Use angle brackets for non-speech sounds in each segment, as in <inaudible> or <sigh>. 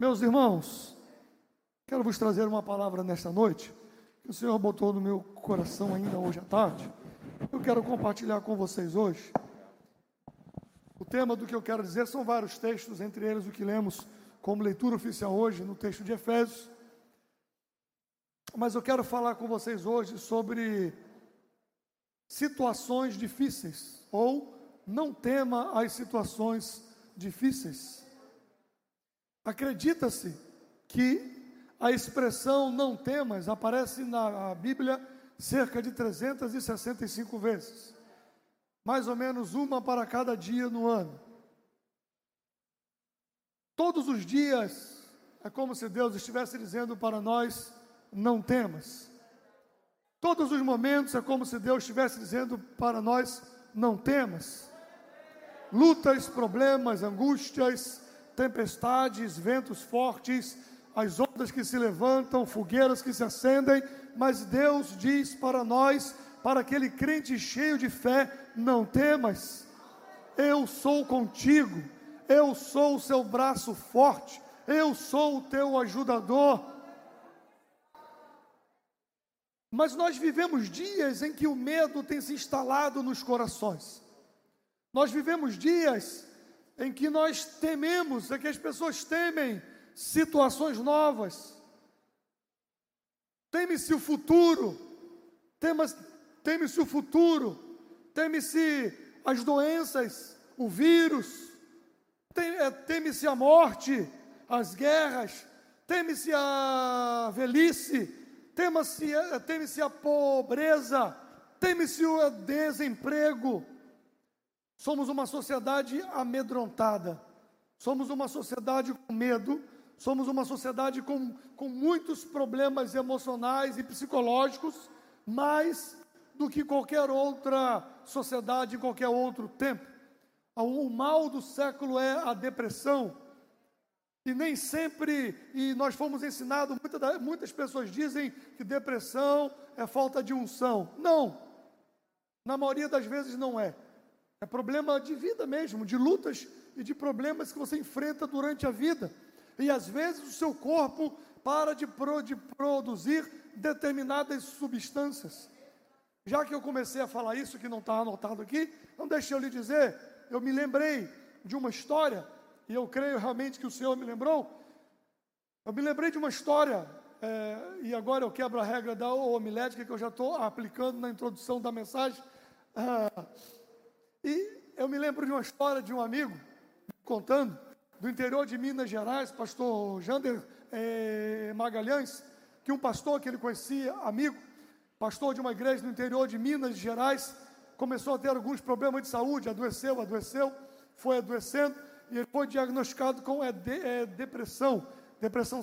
Meus irmãos, quero vos trazer uma palavra nesta noite, que o Senhor botou no meu coração ainda hoje à tarde. Eu quero compartilhar com vocês hoje. O tema do que eu quero dizer são vários textos, entre eles o que lemos como leitura oficial hoje, no texto de Efésios. Mas eu quero falar com vocês hoje sobre situações difíceis, ou não tema as situações difíceis. Acredita-se que a expressão não temas aparece na Bíblia cerca de 365 vezes, mais ou menos uma para cada dia no ano. Todos os dias é como se Deus estivesse dizendo para nós: não temas. Todos os momentos é como se Deus estivesse dizendo para nós: não temas. Lutas, problemas, angústias, tempestades, ventos fortes, as ondas que se levantam, fogueiras que se acendem, mas Deus diz para nós, para aquele crente cheio de fé: não temas, eu sou contigo, eu sou o seu braço forte, eu sou o teu ajudador. Mas nós vivemos dias em que o medo tem se instalado nos corações. Nós vivemos dias em que nós tememos, em que as pessoas temem situações novas. Teme-se o futuro, teme-se o futuro, teme-se as doenças, o vírus, é, teme-se a morte, as guerras, teme-se a velhice, teme-se é, teme a pobreza, teme-se o desemprego, Somos uma sociedade amedrontada, somos uma sociedade com medo, somos uma sociedade com, com muitos problemas emocionais e psicológicos, mais do que qualquer outra sociedade em qualquer outro tempo. O mal do século é a depressão. E nem sempre, e nós fomos ensinados, muitas, muitas pessoas dizem que depressão é falta de unção. Não, na maioria das vezes não é. É problema de vida mesmo, de lutas e de problemas que você enfrenta durante a vida. E às vezes o seu corpo para de, pro, de produzir determinadas substâncias. Já que eu comecei a falar isso, que não está anotado aqui, não deixe eu lhe dizer, eu me lembrei de uma história, e eu creio realmente que o Senhor me lembrou. Eu me lembrei de uma história, é, e agora eu quebro a regra da homilética que eu já estou aplicando na introdução da mensagem. Ah, e eu me lembro de uma história de um amigo contando do interior de Minas Gerais, pastor Jander eh, Magalhães, que um pastor que ele conhecia, amigo, pastor de uma igreja no interior de Minas Gerais, começou a ter alguns problemas de saúde, adoeceu, adoeceu, foi adoecendo, e ele foi diagnosticado com é, de, é, depressão, depressão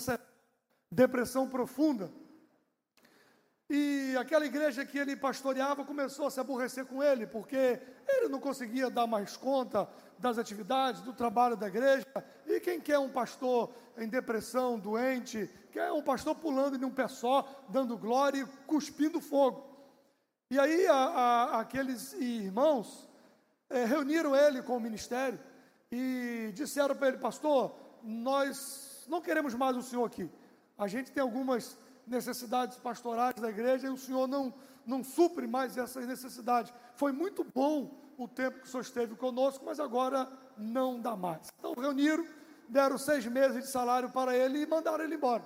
depressão profunda. E aquela igreja que ele pastoreava começou a se aborrecer com ele, porque ele não conseguia dar mais conta das atividades, do trabalho da igreja. E quem quer um pastor em depressão, doente, quer um pastor pulando em um pé só, dando glória e cuspindo fogo. E aí a, a, aqueles irmãos é, reuniram ele com o ministério e disseram para ele, pastor, nós não queremos mais o senhor aqui. A gente tem algumas necessidades pastorais da igreja e o Senhor não, não supre mais essas necessidades. Foi muito bom o tempo que o Senhor esteve conosco, mas agora não dá mais. Então reuniram, deram seis meses de salário para ele e mandaram ele embora.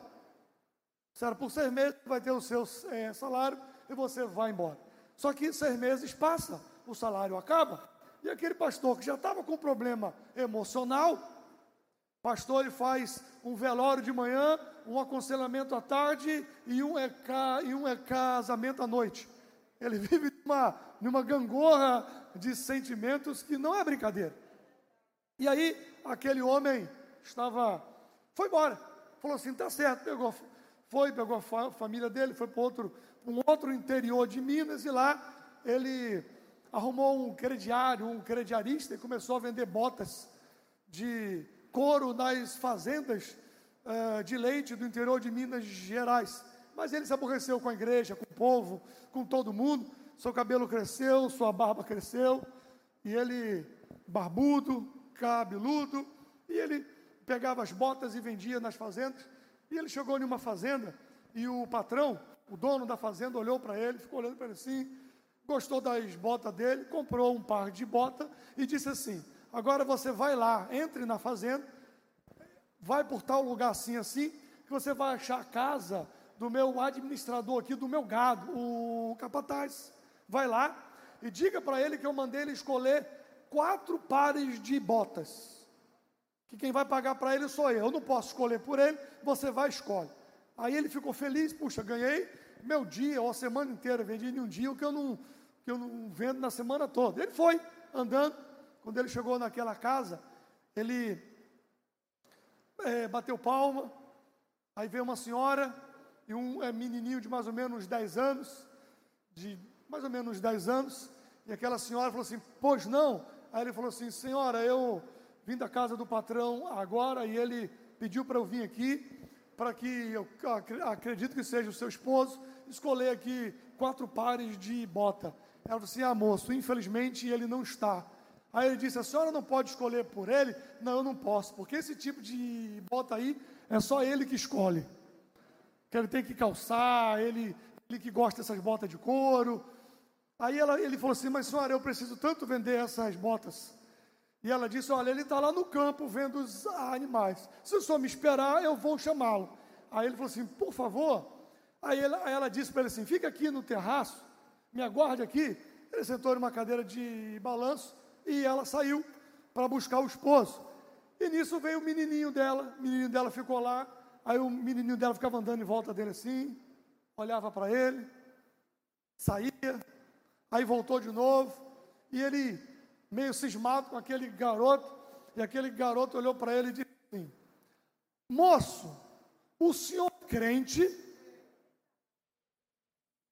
Disseram, por seis meses vai ter o seu é, salário e você vai embora. Só que seis meses passa, o salário acaba, e aquele pastor que já estava com problema emocional, pastor ele faz um velório de manhã, um aconselhamento à tarde e um é, ca, e um é casamento à noite. Ele <laughs> vive numa, numa gangorra de sentimentos que não é brincadeira. E aí, aquele homem estava, foi embora, falou assim: tá certo, pegou, foi, pegou a fa, família dele, foi para outro, um outro interior de Minas e lá ele arrumou um crediário, um crediarista e começou a vender botas de couro nas fazendas uh, de leite do interior de Minas Gerais. Mas ele se aborreceu com a igreja, com o povo, com todo mundo. Seu cabelo cresceu, sua barba cresceu, e ele, barbudo, cabeludo, e ele pegava as botas e vendia nas fazendas. E ele chegou em uma fazenda e o patrão, o dono da fazenda, olhou para ele, ficou olhando para ele assim, gostou das botas dele, comprou um par de bota e disse assim: Agora você vai lá, entre na fazenda, vai por tal lugar assim, assim, que você vai achar a casa do meu administrador aqui, do meu gado, o capataz. Vai lá e diga para ele que eu mandei ele escolher quatro pares de botas. Que quem vai pagar para ele sou eu. Eu não posso escolher por ele, você vai e escolhe. Aí ele ficou feliz, puxa, ganhei meu dia, ou a semana inteira, vendi em um dia o que eu não, que eu não vendo na semana toda. Ele foi andando, quando ele chegou naquela casa, ele é, bateu palma, aí veio uma senhora, e um é, menininho de mais ou menos 10 anos, de mais ou menos 10 anos, e aquela senhora falou assim: Pois não? Aí ele falou assim: Senhora, eu vim da casa do patrão agora e ele pediu para eu vir aqui, para que eu acredito que seja o seu esposo, escolher aqui quatro pares de bota. Ela falou assim: Ah, moço, infelizmente ele não está. Aí ele disse: A senhora não pode escolher por ele? Não, eu não posso, porque esse tipo de bota aí é só ele que escolhe que ele tem que calçar, ele, ele que gosta dessas botas de couro. Aí ela, ele falou assim: Mas senhora, eu preciso tanto vender essas botas. E ela disse: Olha, ele está lá no campo vendo os animais. Se o senhor me esperar, eu vou chamá-lo. Aí ele falou assim: Por favor. Aí ela, ela disse para ele assim: Fica aqui no terraço, me aguarde aqui. Ele sentou numa cadeira de balanço e ela saiu para buscar o esposo. E nisso veio o menininho dela. O menininho dela ficou lá Aí o menininho dela ficava andando em volta dele assim, olhava para ele, saía, aí voltou de novo, e ele, meio cismado com aquele garoto, e aquele garoto olhou para ele e disse assim: Moço, o senhor é crente?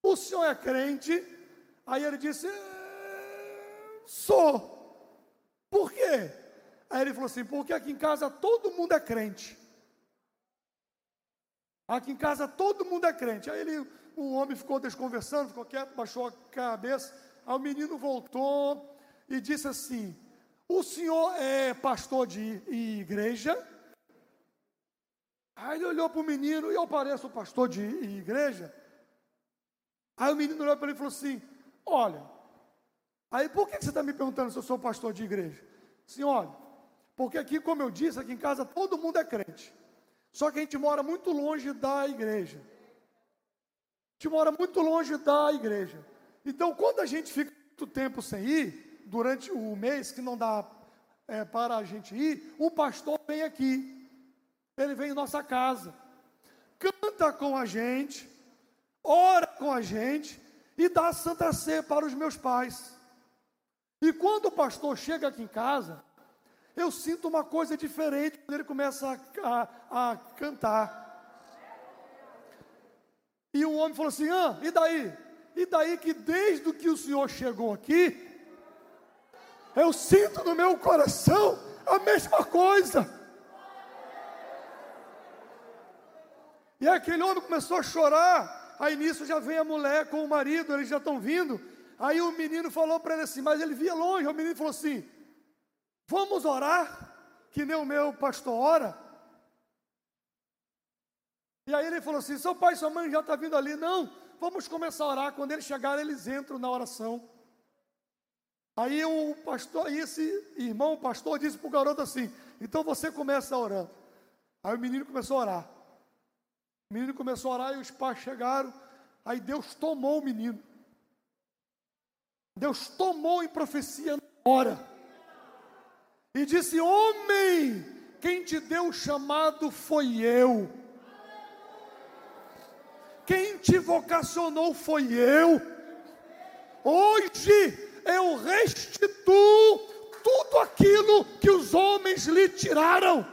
O senhor é crente? Aí ele disse: é, Sou. Por quê? Aí ele falou assim: Porque aqui em casa todo mundo é crente. Aqui em casa todo mundo é crente. Aí ele, o homem ficou desconversando, ficou quieto, baixou a cabeça. Aí o menino voltou e disse assim: O senhor é pastor de igreja? Aí ele olhou para o menino e eu pareço pastor de igreja. Aí o menino olhou para ele e falou assim: Olha, aí por que você está me perguntando se eu sou pastor de igreja? Olha, porque aqui, como eu disse, aqui em casa todo mundo é crente. Só que a gente mora muito longe da igreja. A gente mora muito longe da igreja. Então, quando a gente fica muito tempo sem ir, durante o mês que não dá é, para a gente ir, o pastor vem aqui. Ele vem em nossa casa, canta com a gente, ora com a gente e dá Santa Sé para os meus pais. E quando o pastor chega aqui em casa, eu sinto uma coisa diferente quando ele começa a, a, a cantar. E o homem falou assim: ah, e daí? E daí que desde que o senhor chegou aqui, eu sinto no meu coração a mesma coisa. E aquele homem começou a chorar. Aí nisso já vem a mulher com o marido, eles já estão vindo. Aí o menino falou para ele assim, mas ele via longe. O menino falou assim: Vamos orar, que nem o meu pastor ora. E aí ele falou assim: seu pai e sua mãe já estão tá vindo ali. Não, vamos começar a orar. Quando eles chegarem, eles entram na oração. Aí o pastor, esse irmão, o pastor, disse para o garoto assim: então você começa orando. Aí o menino começou a orar. O menino começou a orar e os pais chegaram. Aí Deus tomou o menino. Deus tomou em profecia na hora e disse: Homem, quem te deu o chamado foi eu. Quem te vocacionou foi eu. Hoje eu restituo tudo aquilo que os homens lhe tiraram.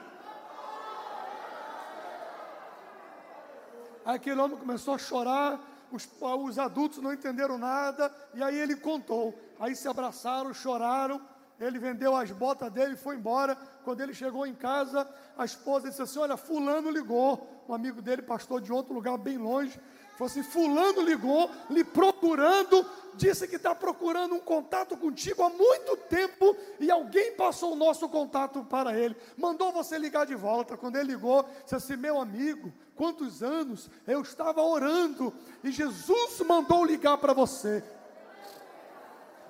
Aquele homem começou a chorar, os, os adultos não entenderam nada, e aí ele contou. Aí se abraçaram, choraram ele vendeu as botas dele e foi embora. Quando ele chegou em casa, a esposa disse assim: Olha, Fulano ligou, um amigo dele, pastor de outro lugar bem longe, Fosse fulano ligou, lhe procurando, disse que está procurando um contato contigo há muito tempo e alguém passou o nosso contato para ele. Mandou você ligar de volta. Quando ele ligou, disse assim: Meu amigo, quantos anos eu estava orando e Jesus mandou ligar para você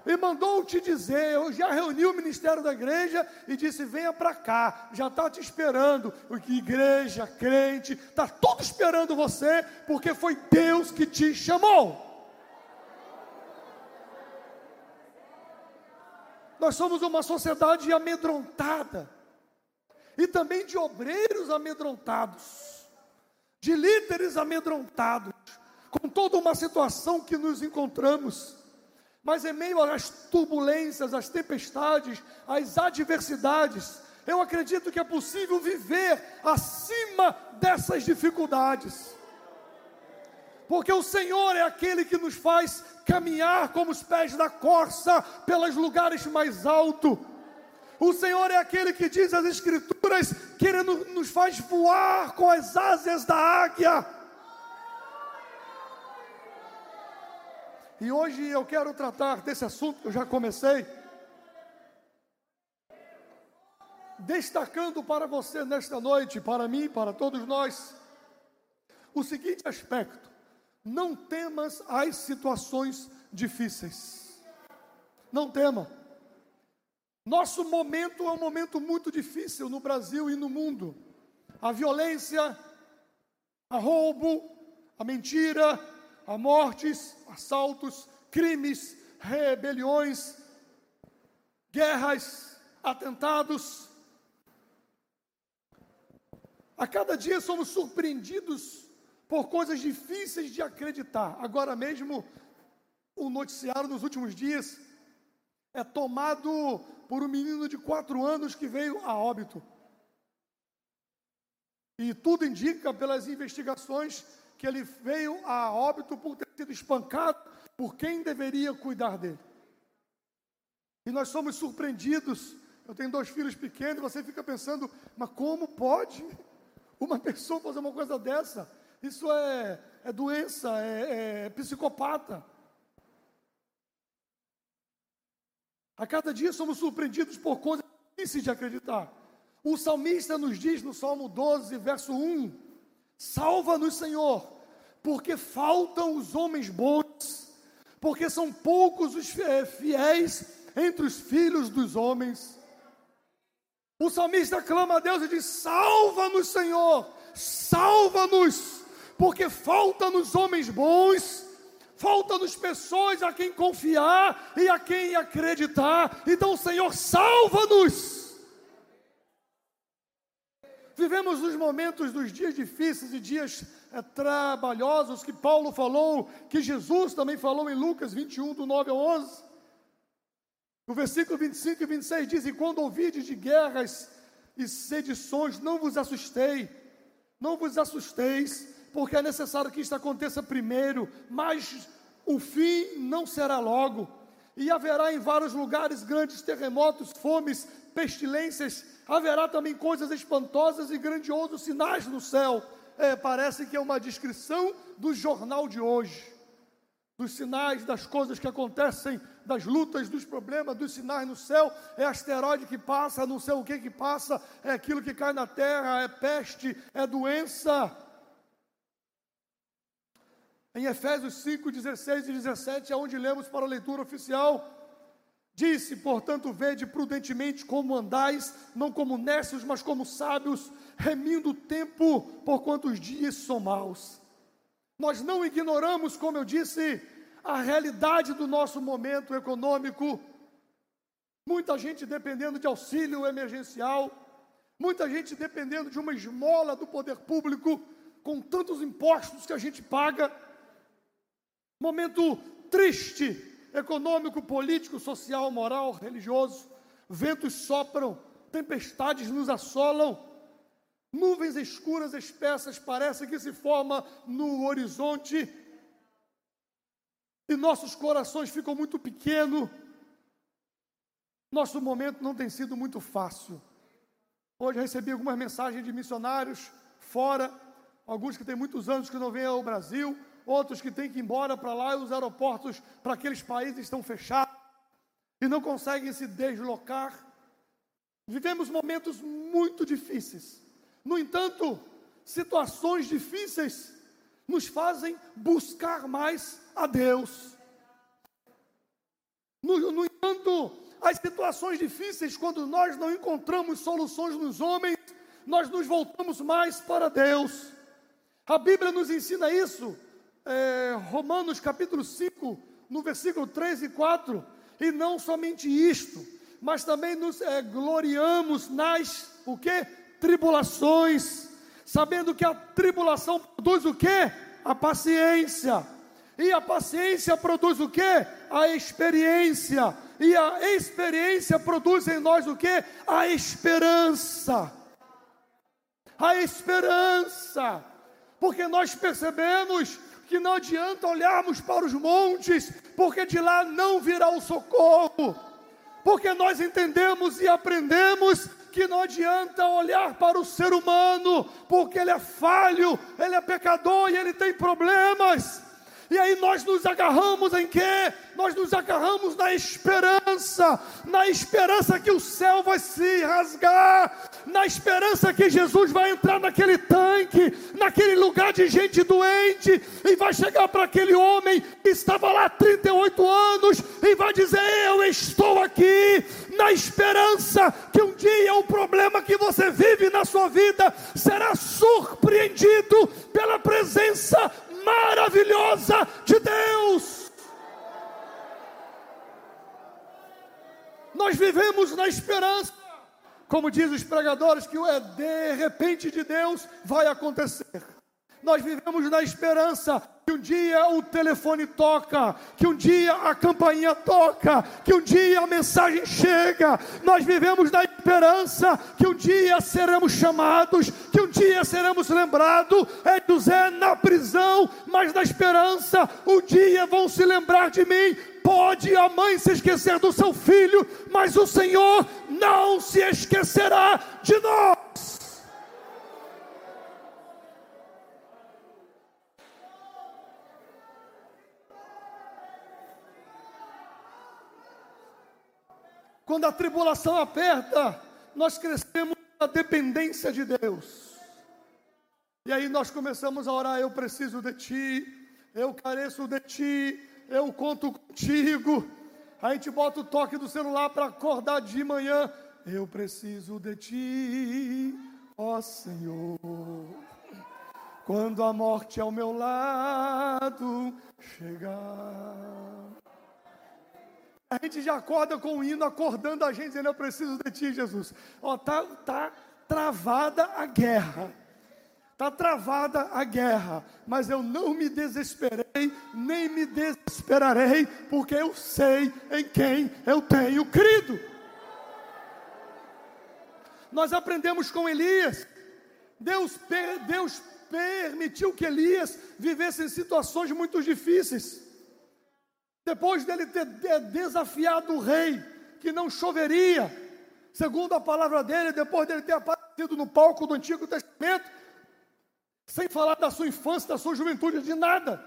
e mandou te dizer, eu já reuni o ministério da igreja e disse: venha para cá, já está te esperando. Igreja, crente, está tudo esperando você, porque foi Deus que te chamou. Nós somos uma sociedade amedrontada, e também de obreiros amedrontados, de líderes amedrontados, com toda uma situação que nos encontramos. Mas em meio às turbulências, às tempestades, às adversidades, eu acredito que é possível viver acima dessas dificuldades. Porque o Senhor é aquele que nos faz caminhar como os pés da corça pelos lugares mais altos. O Senhor é aquele que diz as Escrituras que Ele nos faz voar com as asas da águia. E hoje eu quero tratar desse assunto que eu já comecei, destacando para você nesta noite, para mim, para todos nós, o seguinte aspecto: não temas as situações difíceis. Não tema. Nosso momento é um momento muito difícil no Brasil e no mundo. A violência, a roubo, a mentira, a mortes, assaltos, crimes, rebeliões, guerras, atentados. A cada dia somos surpreendidos por coisas difíceis de acreditar. Agora mesmo, o noticiário nos últimos dias é tomado por um menino de quatro anos que veio a óbito. E tudo indica, pelas investigações, que ele veio a óbito por ter sido espancado por quem deveria cuidar dele. E nós somos surpreendidos. Eu tenho dois filhos pequenos, você fica pensando, mas como pode uma <laughs> pessoa fazer uma coisa dessa? Isso é, é doença, é, é psicopata. A cada dia somos surpreendidos por coisas difíceis de acreditar. O salmista nos diz no Salmo 12, verso 1: Salva-nos, Senhor, porque faltam os homens bons, porque são poucos os fiéis entre os filhos dos homens. O salmista clama a Deus e diz: Salva-nos, Senhor, salva-nos, porque faltam-nos homens bons, faltam-nos pessoas a quem confiar e a quem acreditar. Então, Senhor, salva-nos. Vivemos os momentos dos dias difíceis e dias é, trabalhosos que Paulo falou, que Jesus também falou em Lucas 21, do 9 ao 11. No versículo 25 e 26 diz: E quando ouvides de guerras e sedições, não vos assustei, não vos assusteis, porque é necessário que isto aconteça primeiro, mas o fim não será logo. E haverá em vários lugares grandes terremotos, fomes, pestilências, haverá também coisas espantosas e grandiosos sinais no céu. É, parece que é uma descrição do jornal de hoje, dos sinais, das coisas que acontecem, das lutas, dos problemas, dos sinais no céu. É asteroide que passa, não sei o que que passa, é aquilo que cai na terra, é peste, é doença. Em Efésios 5, 16 e 17, é onde lemos para a leitura oficial. Disse, portanto, vede prudentemente como andais, não como necios, mas como sábios, remindo o tempo, por quantos dias são maus. Nós não ignoramos, como eu disse, a realidade do nosso momento econômico. Muita gente dependendo de auxílio emergencial, muita gente dependendo de uma esmola do poder público, com tantos impostos que a gente paga. Momento triste econômico, político, social, moral, religioso. Ventos sopram, tempestades nos assolam, nuvens escuras espessas parecem que se formam no horizonte, e nossos corações ficam muito pequenos. Nosso momento não tem sido muito fácil. Hoje recebi algumas mensagens de missionários fora, alguns que têm muitos anos que não vêm ao Brasil, outros que têm que ir embora para lá e os aeroportos para aqueles países estão fechados e não conseguem se deslocar. Vivemos momentos muito difíceis. No entanto, situações difíceis nos fazem buscar mais a Deus. No, no entanto, as situações difíceis, quando nós não encontramos soluções nos homens, nós nos voltamos mais para Deus. A Bíblia nos ensina isso, é, Romanos capítulo 5, no versículo 3 e 4. E não somente isto, mas também nos é, gloriamos nas o que? Tribulações, sabendo que a tribulação produz o que? A paciência. E a paciência produz o que? A experiência. E a experiência produz em nós o que? A esperança. A esperança. Porque nós percebemos que não adianta olharmos para os montes, porque de lá não virá o socorro. Porque nós entendemos e aprendemos que não adianta olhar para o ser humano, porque ele é falho, ele é pecador e ele tem problemas. E aí nós nos agarramos em quê? Nós nos agarramos na esperança, na esperança que o céu vai se rasgar, na esperança que Jesus vai entrar naquele tanque, naquele lugar de gente doente, e vai chegar para aquele homem que estava lá há 38 anos, e vai dizer: Eu estou aqui, na esperança que um dia o problema que você vive na sua vida será surpreendido pela presença maravilhosa de Deus. Nós vivemos na esperança, como diz os pregadores, que o é de repente de Deus vai acontecer. Nós vivemos na esperança que um dia o telefone toca, que um dia a campainha toca, que um dia a mensagem chega. Nós vivemos na esperança que um dia seremos chamados, que um dia seremos lembrados. É José na prisão, mas na esperança, um dia vão se lembrar de mim. Pode a mãe se esquecer do seu filho, mas o Senhor não se esquecerá de nós. Quando a tribulação aperta, nós crescemos na dependência de Deus. E aí nós começamos a orar: Eu preciso de Ti, eu careço de Ti, eu conto contigo. A gente bota o toque do celular para acordar de manhã. Eu preciso de Ti, ó Senhor. Quando a morte ao meu lado chegar. A gente já acorda com o hino, acordando a gente, dizendo: Eu preciso de ti, Jesus. Ó, tá, tá travada a guerra. Está travada a guerra, mas eu não me desesperei, nem me desesperarei, porque eu sei em quem eu tenho crido. Nós aprendemos com Elias, Deus, Deus permitiu que Elias vivesse em situações muito difíceis. Depois dele ter desafiado o rei, que não choveria, segundo a palavra dele, depois dele ter aparecido no palco do Antigo Testamento, sem falar da sua infância, da sua juventude, de nada.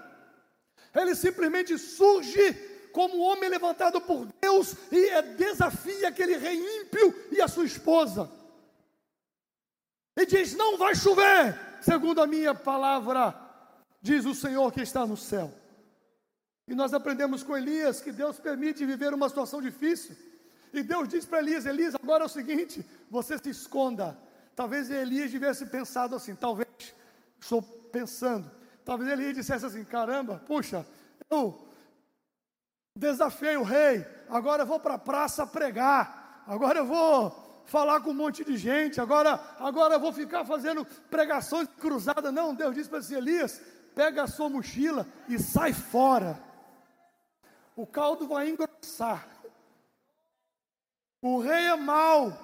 Ele simplesmente surge como homem levantado por Deus e é desafia aquele rei ímpio e a sua esposa. E diz: Não vai chover, segundo a minha palavra, diz o Senhor que está no céu. E nós aprendemos com Elias que Deus permite viver uma situação difícil. E Deus diz para Elias: Elias, agora é o seguinte, você se esconda. Talvez Elias tivesse pensado assim, talvez, estou pensando, talvez Elias dissesse assim: caramba, puxa, eu desafiei o rei, agora eu vou para a praça pregar, agora eu vou falar com um monte de gente, agora, agora eu vou ficar fazendo pregações cruzadas. Não, Deus disse para Elias: pega a sua mochila e sai fora o caldo vai engrossar. O rei é mau,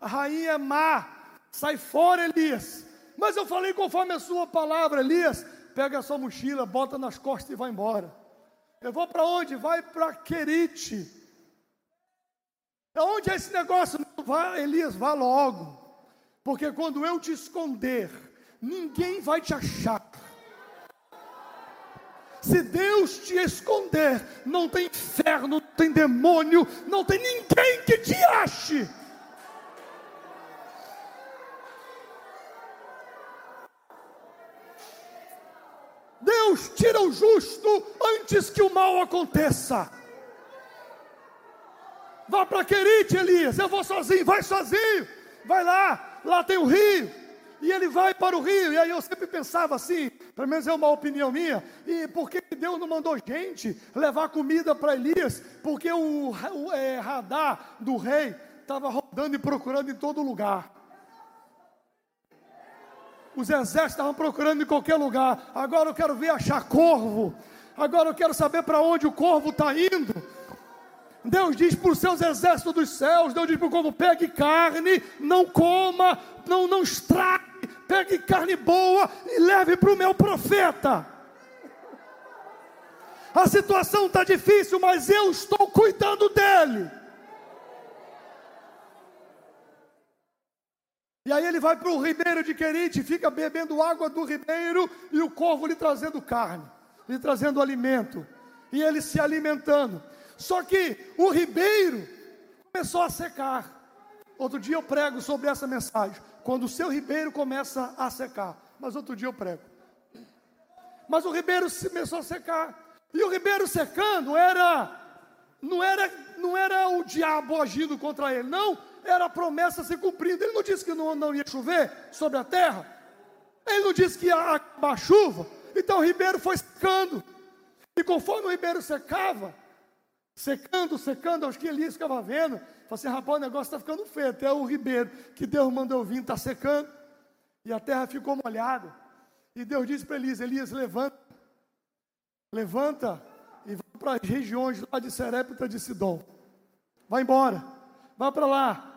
a rainha é má. Sai fora, Elias. Mas eu falei conforme a sua palavra, Elias. Pega a sua mochila, bota nas costas e vai embora. Eu vou para onde? Vai para Querite. É onde é esse negócio? Vai, Elias, vá logo. Porque quando eu te esconder, ninguém vai te achar. Se Deus te esconder, não tem inferno, não tem demônio, não tem ninguém que te ache. Deus tira o justo antes que o mal aconteça. Vá para Querite, Elias. Eu vou sozinho, vai sozinho. Vai lá, lá tem o rio. E ele vai para o rio. E aí eu sempre pensava assim, pelo menos é uma opinião minha. E por que Deus não mandou gente levar comida para Elias? Porque o, o é, radar do rei estava rodando e procurando em todo lugar. Os exércitos estavam procurando em qualquer lugar. Agora eu quero ver achar corvo. Agora eu quero saber para onde o corvo está indo. Deus diz para os seus exércitos dos céus, Deus diz para o corvo, pegue carne, não coma, não, não estrague, pegue carne boa e leve para o meu profeta. A situação está difícil, mas eu estou cuidando dele. E aí ele vai para o ribeiro de Querite, fica bebendo água do ribeiro e o corvo lhe trazendo carne, lhe trazendo alimento. E ele se alimentando. Só que o ribeiro começou a secar. Outro dia eu prego sobre essa mensagem. Quando o seu ribeiro começa a secar. Mas outro dia eu prego. Mas o ribeiro começou a secar. E o ribeiro secando era não era não era o diabo agindo contra ele, não, era a promessa se cumprindo. Ele não disse que não, não ia chover sobre a terra. Ele não disse que ia acabar a chuva. Então o ribeiro foi secando. E conforme o ribeiro secava, secando, secando, acho que Elias ficava vendo. Falei assim, rapaz, o negócio está ficando feio. Até o ribeiro que Deus mandou vir está secando. E a terra ficou molhada. E Deus disse para Elias: Elias, levanta. Levanta e vai para as regiões lá de Serepta de Sidom. Vai embora. Vai para lá.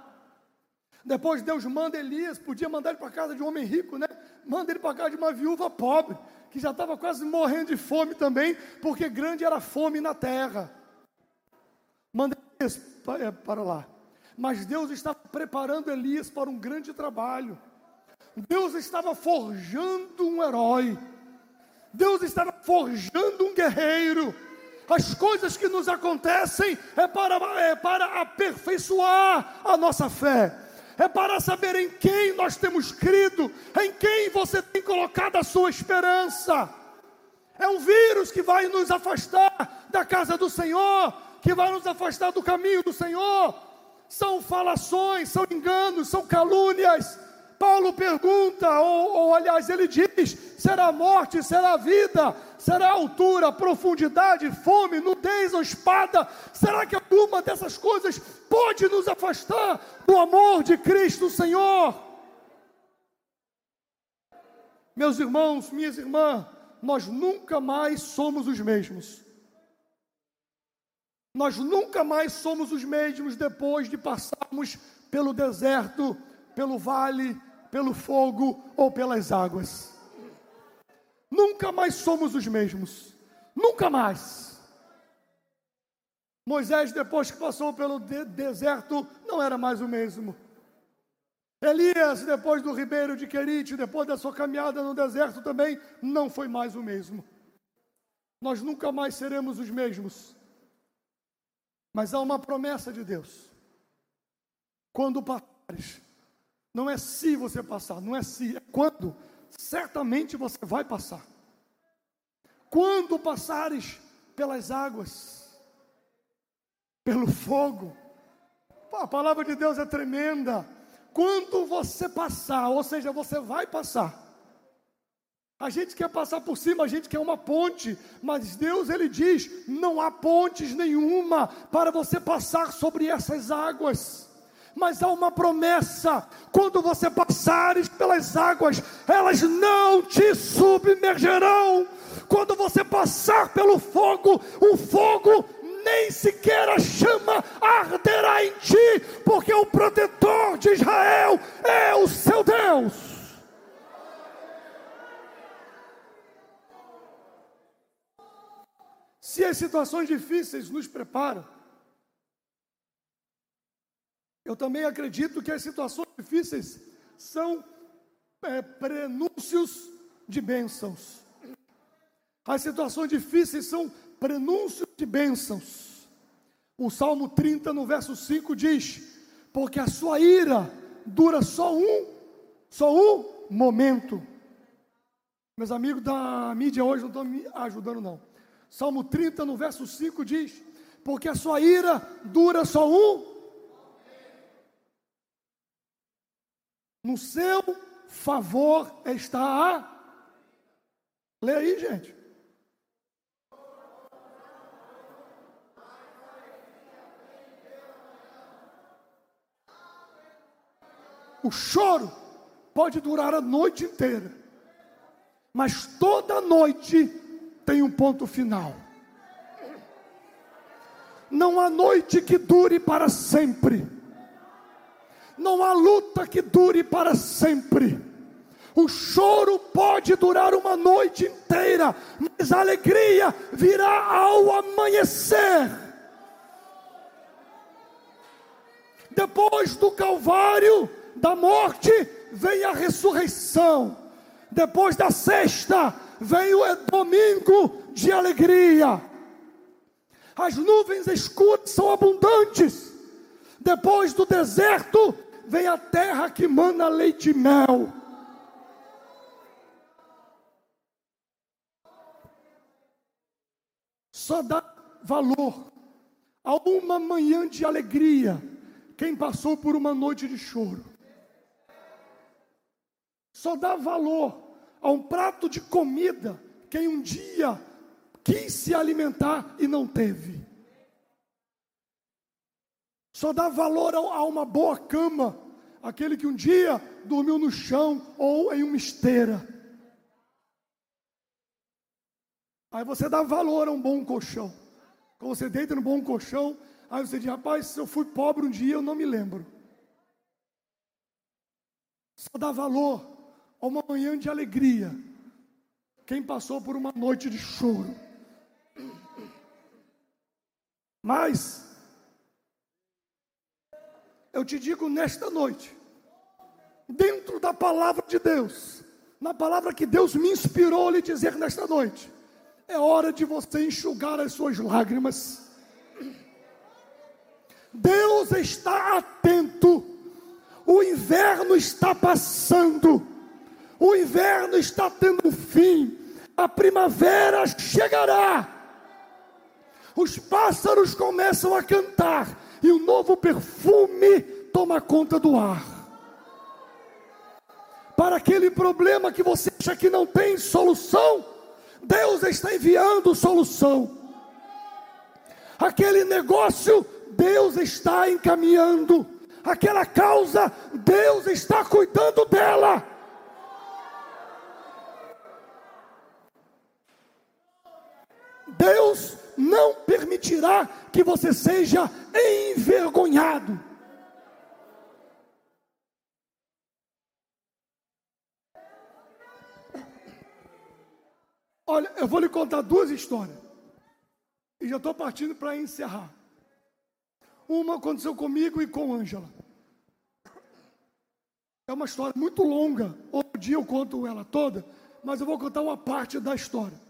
Depois Deus manda Elias, podia mandar ele para casa de um homem rico, né? Manda ele para casa de uma viúva pobre, que já estava quase morrendo de fome também, porque grande era a fome na terra. É, para lá. Mas Deus estava preparando Elias para um grande trabalho. Deus estava forjando um herói. Deus estava forjando um guerreiro. As coisas que nos acontecem é para, é para aperfeiçoar a nossa fé é para saber em quem nós temos crido, em quem você tem colocado a sua esperança. É um vírus que vai nos afastar da casa do Senhor, que vai nos afastar do caminho do Senhor. São falações, são enganos, são calúnias. Paulo pergunta, ou, ou aliás, ele diz: será morte, será vida, será altura, profundidade, fome, nudez ou espada? Será que alguma dessas coisas pode nos afastar do amor de Cristo Senhor? Meus irmãos, minhas irmãs, nós nunca mais somos os mesmos. Nós nunca mais somos os mesmos depois de passarmos pelo deserto, pelo vale, pelo fogo ou pelas águas. Nunca mais somos os mesmos. Nunca mais. Moisés, depois que passou pelo de deserto, não era mais o mesmo. Elias, depois do ribeiro de Querite, depois da sua caminhada no deserto também, não foi mais o mesmo. Nós nunca mais seremos os mesmos. Mas há uma promessa de Deus. Quando passares não é se você passar, não é se, é quando. Certamente você vai passar. Quando passares pelas águas, pelo fogo, a palavra de Deus é tremenda. Quando você passar, ou seja, você vai passar. A gente quer passar por cima, a gente quer uma ponte, mas Deus ele diz: não há pontes nenhuma para você passar sobre essas águas mas há uma promessa: quando você passares pelas águas, elas não te submergerão. Quando você passar pelo fogo, o fogo nem sequer a chama arderá em ti, porque o protetor de Israel é o seu Deus. Se as situações difíceis nos preparam, eu também acredito que as situações difíceis são é, prenúncios de bênçãos. As situações difíceis são prenúncios de bênçãos. O Salmo 30, no verso 5, diz: Porque a sua ira dura só um, só um momento. Meus amigos da mídia hoje não estão me ajudando, não. Salmo 30, no verso 5, diz: Porque a sua ira dura só um. No seu favor está a. Lê aí, gente. O choro pode durar a noite inteira, mas toda noite tem um ponto final. Não há noite que dure para sempre. Não há luta que dure para sempre. O choro pode durar uma noite inteira, mas a alegria virá ao amanhecer. Depois do Calvário, da morte, vem a ressurreição. Depois da sexta, vem o domingo de alegria. As nuvens escuras são abundantes. Depois do deserto, vem a terra que mana leite e mel. Só dá valor a uma manhã de alegria quem passou por uma noite de choro. Só dá valor a um prato de comida quem um dia quis se alimentar e não teve. Só dá valor a uma boa cama aquele que um dia dormiu no chão ou em uma esteira. Aí você dá valor a um bom colchão. Quando você deita no bom colchão, aí você diz, rapaz, se eu fui pobre um dia, eu não me lembro. Só dá valor uma manhã de alegria. Quem passou por uma noite de choro. Mas, eu te digo nesta noite, dentro da palavra de Deus, na palavra que Deus me inspirou a lhe dizer nesta noite, é hora de você enxugar as suas lágrimas. Deus está atento. O inverno está passando. O inverno está tendo fim. A primavera chegará. Os pássaros começam a cantar e um novo perfume toma conta do ar. Para aquele problema que você acha que não tem solução, Deus está enviando solução. Aquele negócio, Deus está encaminhando. Aquela causa, Deus está cuidando dela. Deus não permitirá que você seja envergonhado. Olha, eu vou lhe contar duas histórias. E já estou partindo para encerrar. Uma aconteceu comigo e com Ângela. É uma história muito longa. Outro dia eu conto ela toda, mas eu vou contar uma parte da história.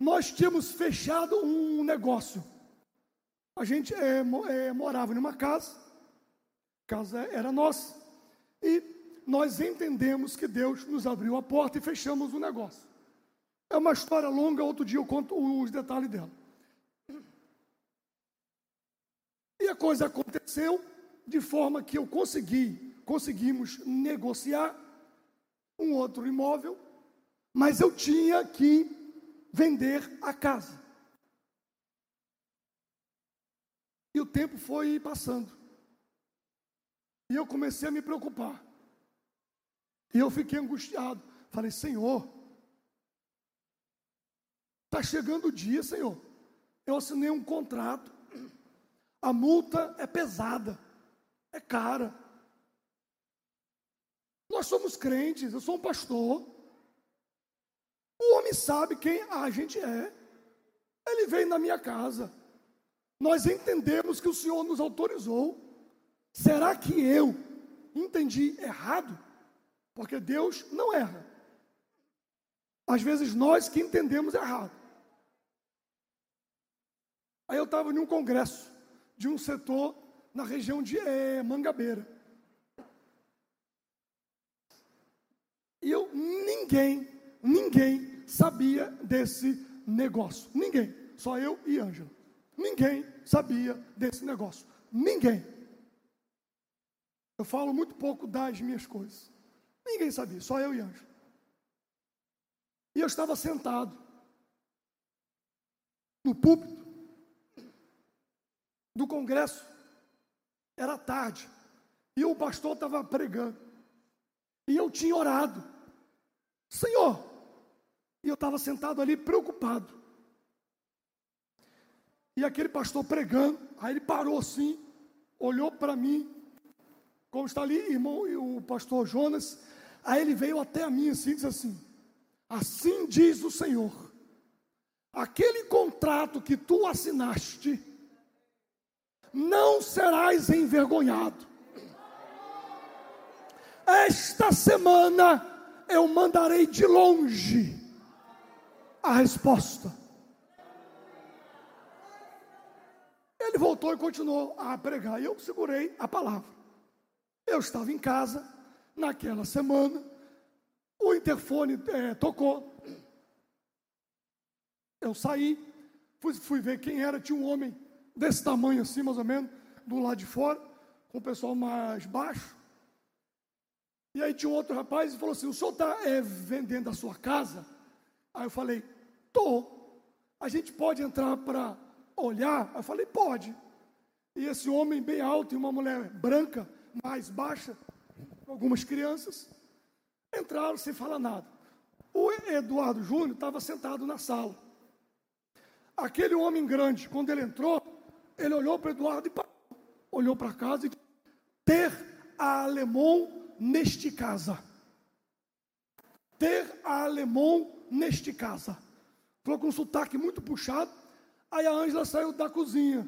Nós tínhamos fechado um negócio. A gente é, é, morava numa casa, a casa era nossa, e nós entendemos que Deus nos abriu a porta e fechamos o negócio. É uma história longa, outro dia eu conto os detalhes dela. E a coisa aconteceu de forma que eu consegui, conseguimos negociar um outro imóvel, mas eu tinha que vender a casa. E o tempo foi passando. E eu comecei a me preocupar. E eu fiquei angustiado. Falei, Senhor, está chegando o dia, Senhor. Eu assinei um contrato. A multa é pesada, é cara. Nós somos crentes, eu sou um pastor. O homem sabe quem a gente é. Ele vem na minha casa. Nós entendemos que o Senhor nos autorizou. Será que eu entendi errado? Porque Deus não erra. Às vezes nós que entendemos errado. Aí eu estava em um congresso de um setor na região de é, Mangabeira. E eu, ninguém, ninguém sabia desse negócio. Ninguém. Só eu e Ângela. Ninguém sabia desse negócio. Ninguém. Eu falo muito pouco das minhas coisas. Ninguém sabia, só eu e Ângela. E eu estava sentado no púlpito do congresso. Era tarde. E o pastor estava pregando. E eu tinha orado. Senhor. E eu estava sentado ali preocupado. E aquele pastor pregando, aí ele parou assim, olhou para mim, como está ali, irmão, o pastor Jonas, aí ele veio até a mim assim, e disse assim: Assim diz o Senhor, aquele contrato que tu assinaste, não serás envergonhado. Esta semana eu mandarei de longe a resposta. Ele voltou e continuou a pregar. E eu segurei a palavra. Eu estava em casa naquela semana. O interfone é, tocou. Eu saí, fui, fui ver quem era. Tinha um homem desse tamanho assim, mais ou menos, do lado de fora, com o pessoal mais baixo. E aí tinha um outro rapaz e falou assim: O senhor está é, vendendo a sua casa? Aí eu falei: Tô. A gente pode entrar para olhar? Eu falei: Pode. E esse homem bem alto e uma mulher branca, mais baixa, algumas crianças, entraram sem falar nada. O Eduardo Júnior estava sentado na sala. Aquele homem grande, quando ele entrou, ele olhou para Eduardo e parou. olhou para casa e disse: Ter a alemão neste casa. Ter a alemão neste casa. Falou com um sotaque muito puxado. Aí a Ângela saiu da cozinha.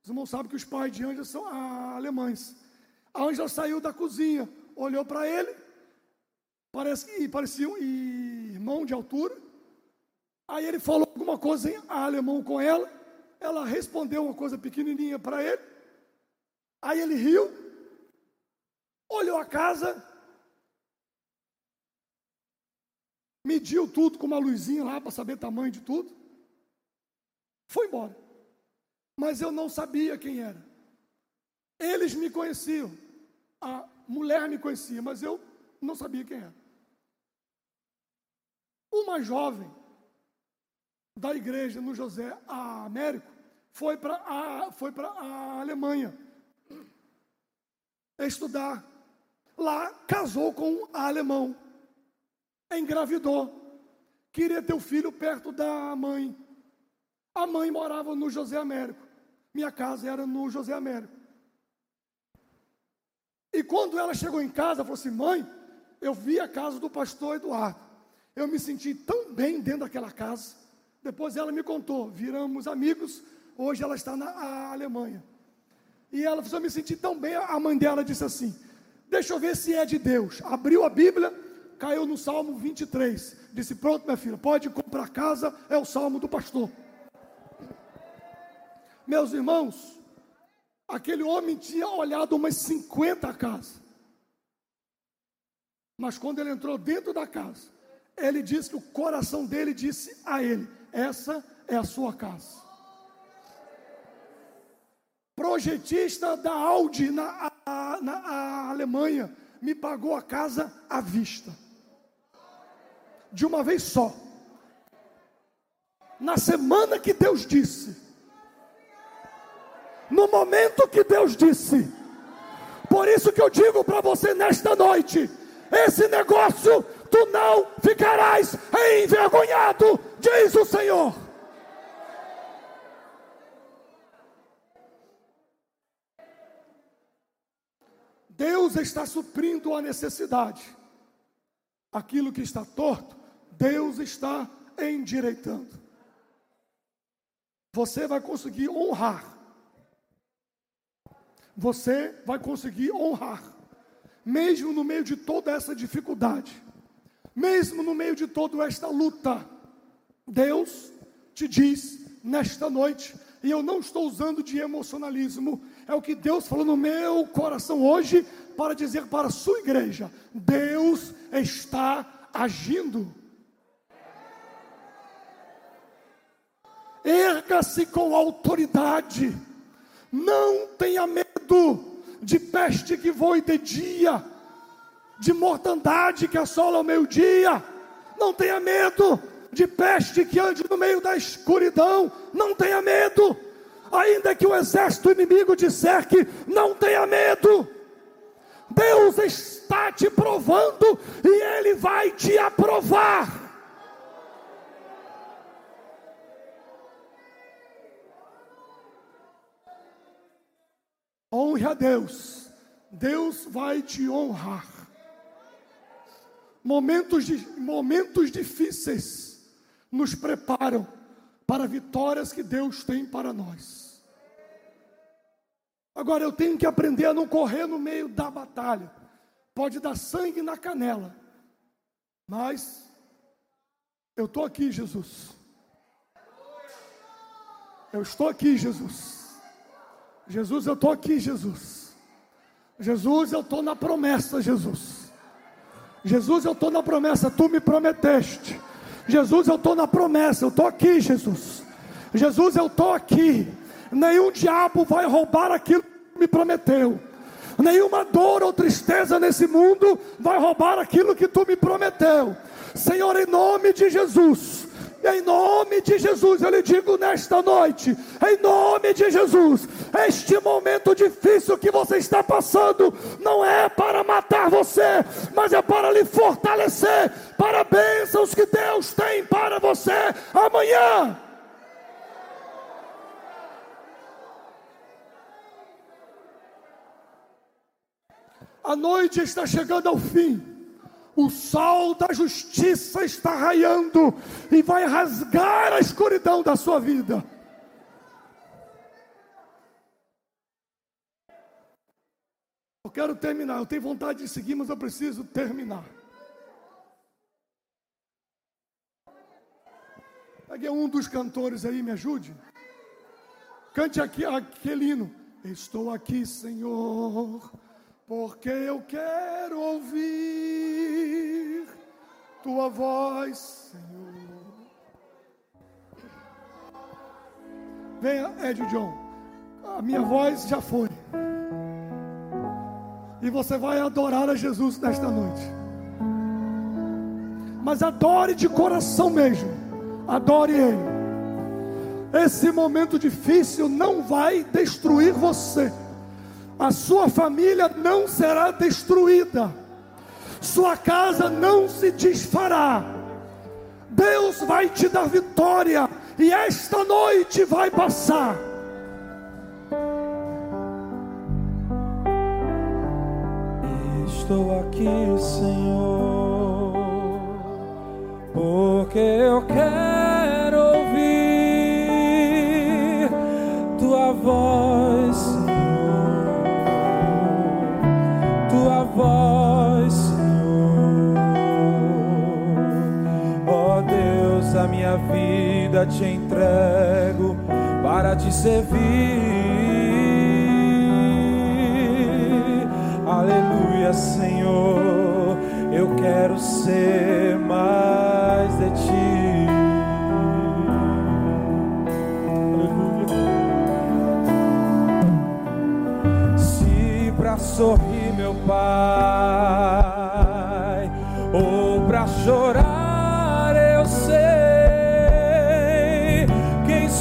Os irmãos sabem que os pais de Ângela são ah, alemães. A Ângela saiu da cozinha, olhou para ele, parece que parecia um irmão de altura. Aí ele falou alguma coisa em alemão com ela. Ela respondeu uma coisa pequenininha para ele. Aí ele riu, olhou a casa, mediu tudo com uma luzinha lá para saber o tamanho de tudo. Foi embora. Mas eu não sabia quem era. Eles me conheciam. A mulher me conhecia, mas eu não sabia quem era. Uma jovem da igreja no José Américo foi para a, foi a Alemanha estudar. Lá casou com um alemão, engravidou, queria ter o filho perto da mãe. A mãe morava no José Américo, minha casa era no José Américo. E quando ela chegou em casa, falou assim: mãe, eu vi a casa do pastor Eduardo. Eu me senti tão bem dentro daquela casa. Depois ela me contou, viramos amigos. Hoje ela está na Alemanha. E ela falou: eu me senti tão bem. A mãe dela disse assim: Deixa eu ver se é de Deus. Abriu a Bíblia, caiu no Salmo 23. Disse: Pronto, minha filha, pode comprar casa, é o salmo do pastor. Meus irmãos, aquele homem tinha olhado umas 50 casas. Mas quando ele entrou dentro da casa, ele disse que o coração dele disse a ele: Essa é a sua casa projetista da Audi na, na Alemanha me pagou a casa à vista. De uma vez só. Na semana que Deus disse. No momento que Deus disse. Por isso que eu digo para você nesta noite: esse negócio tu não ficarás envergonhado, diz o Senhor. Deus está suprindo a necessidade. Aquilo que está torto, Deus está endireitando. Você vai conseguir honrar. Você vai conseguir honrar. Mesmo no meio de toda essa dificuldade. Mesmo no meio de toda esta luta, Deus te diz nesta noite, e eu não estou usando de emocionalismo, é o que Deus falou no meu coração hoje para dizer para a sua igreja: Deus está agindo. Erga-se com autoridade, não tenha medo de peste que voe de dia, de mortandade que assola ao meio-dia, não tenha medo de peste que ande no meio da escuridão, não tenha medo, ainda que o exército inimigo que não tenha medo, Deus está te provando e Ele vai te aprovar. Honre a Deus, Deus vai te honrar. Momentos, de, momentos difíceis nos preparam para vitórias que Deus tem para nós. Agora eu tenho que aprender a não correr no meio da batalha. Pode dar sangue na canela, mas eu estou aqui, Jesus. Eu estou aqui, Jesus. Jesus, eu estou aqui, Jesus. Jesus, eu estou na promessa, Jesus. Jesus, eu estou na promessa, tu me prometeste. Jesus, eu estou na promessa, eu estou aqui, Jesus. Jesus, eu estou aqui. Nenhum diabo vai roubar aquilo que me prometeu. Nenhuma dor ou tristeza nesse mundo vai roubar aquilo que tu me prometeu. Senhor, em nome de Jesus, em nome de Jesus, eu lhe digo nesta noite, em nome de Jesus, este momento difícil que você está passando não é para matar você, mas é para lhe fortalecer para bênçãos que Deus tem para você amanhã. A noite está chegando ao fim o sol da justiça está raiando e vai rasgar a escuridão da sua vida. Eu quero terminar, eu tenho vontade de seguir, mas eu preciso terminar. Pegue um dos cantores aí, me ajude. Cante aqui aquele hino. Estou aqui, Senhor porque eu quero ouvir tua voz, Senhor. Venha, Ed John, a minha voz já foi. E você vai adorar a Jesus nesta noite. Mas adore de coração mesmo. Adore Ele. Esse momento difícil não vai destruir você a sua família não será destruída, sua casa não se desfará. Deus vai te dar vitória, e esta noite vai passar. Estou aqui, Senhor, porque eu quero vida te entrego para te servir. Aleluia, Senhor. Eu quero ser mais de ti. Aleluia. Se para sorrir Pai, ou para chorar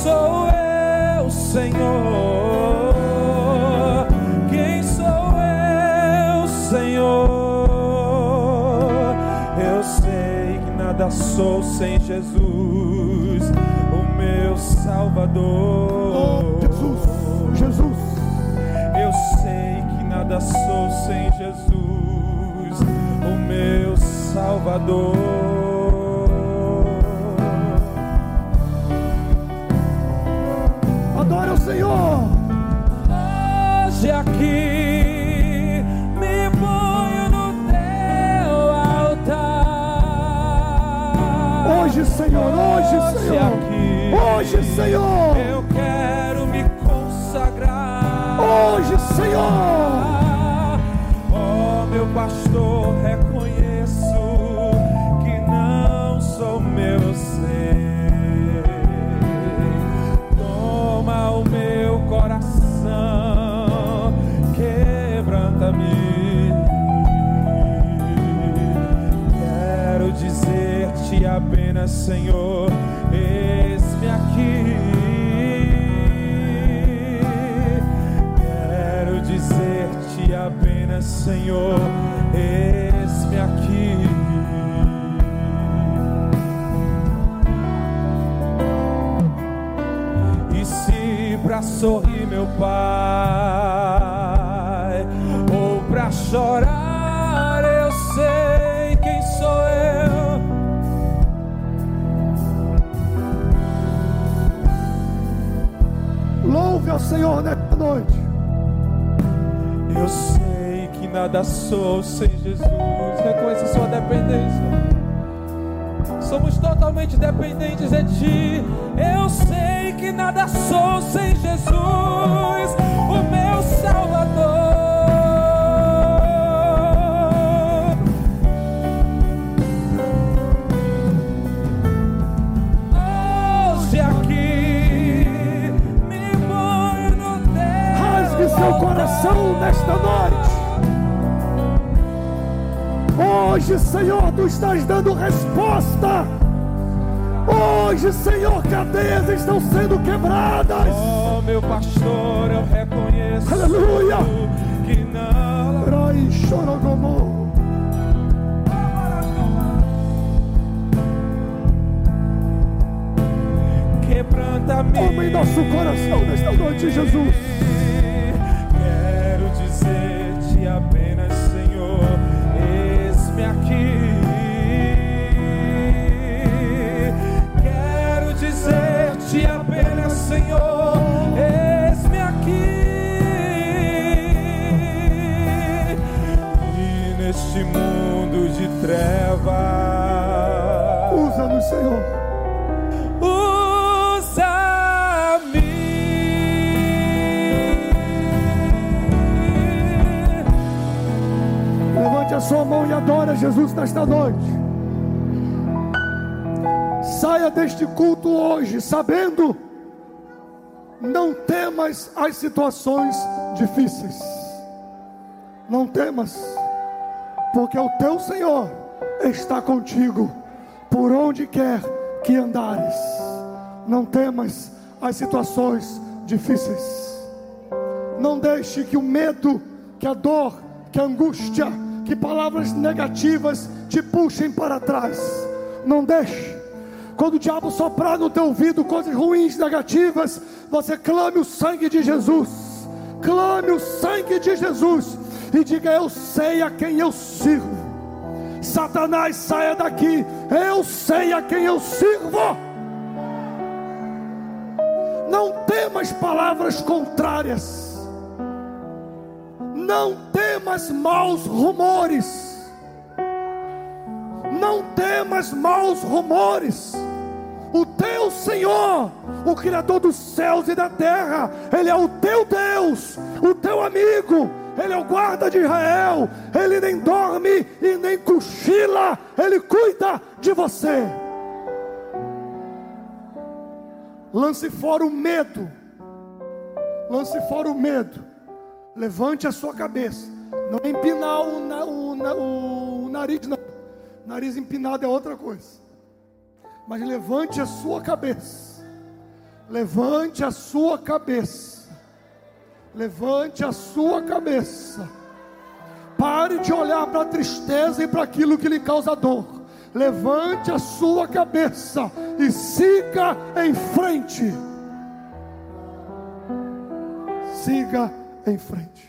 sou eu, Senhor. Quem sou eu, Senhor? Eu sei que nada sou sem Jesus, o meu Salvador. Oh, Jesus, Jesus. Eu sei que nada sou sem Jesus, o meu Salvador. Adore o Senhor. Hoje aqui me ponho no teu altar Hoje, Senhor, hoje, Senhor. Aqui, hoje, Senhor. Eu quero me consagrar. Hoje, Senhor. Oh, meu pastor, reconheço dizer-te apenas, Senhor, eis-me aqui. Quero dizer-te apenas, Senhor, eis-me aqui. E se para sorrir, meu Pai, ou para chorar, Senhor nesta noite. Eu sei que nada sou sem Jesus. Reconheça sua dependência. Somos totalmente dependentes de Ti. Eu sei que nada sou sem Jesus, o meu Salvador. Coração nesta noite. Hoje, Senhor, tu estás dando resposta. Hoje, Senhor, cadeias estão sendo quebradas. Oh, meu pastor, eu reconheço. Aleluia. Que não. Rai, chorogomor. Quebranta-me. Toma em nosso coração nesta noite, Jesus. Usa-nos, Senhor. Usa-me. Levante a sua mão e adora Jesus nesta noite. Saia deste culto hoje sabendo, não temas as situações difíceis. Não temas porque o teu Senhor está contigo por onde quer que andares. Não temas as situações difíceis. Não deixe que o medo, que a dor, que a angústia, que palavras negativas te puxem para trás. Não deixe. Quando o diabo soprar no teu ouvido coisas ruins, negativas, você clame o sangue de Jesus. Clame o sangue de Jesus e diga: Eu sei a quem eu sirvo. Satanás, saia daqui. Eu sei a quem eu sirvo. Não temas palavras contrárias. Não temas maus rumores. Não temas maus rumores. O teu Senhor, o Criador dos céus e da terra, Ele é o teu Deus, o teu amigo, ele é o guarda de Israel, Ele nem dorme e nem cochila, Ele cuida de você. Lance fora o medo, lance fora o medo, levante a sua cabeça, não é empinar o, o, o nariz, não. Nariz empinado é outra coisa, mas levante a sua cabeça, levante a sua cabeça Levante a sua cabeça. Pare de olhar para a tristeza e para aquilo que lhe causa dor. Levante a sua cabeça e siga em frente. Siga em frente.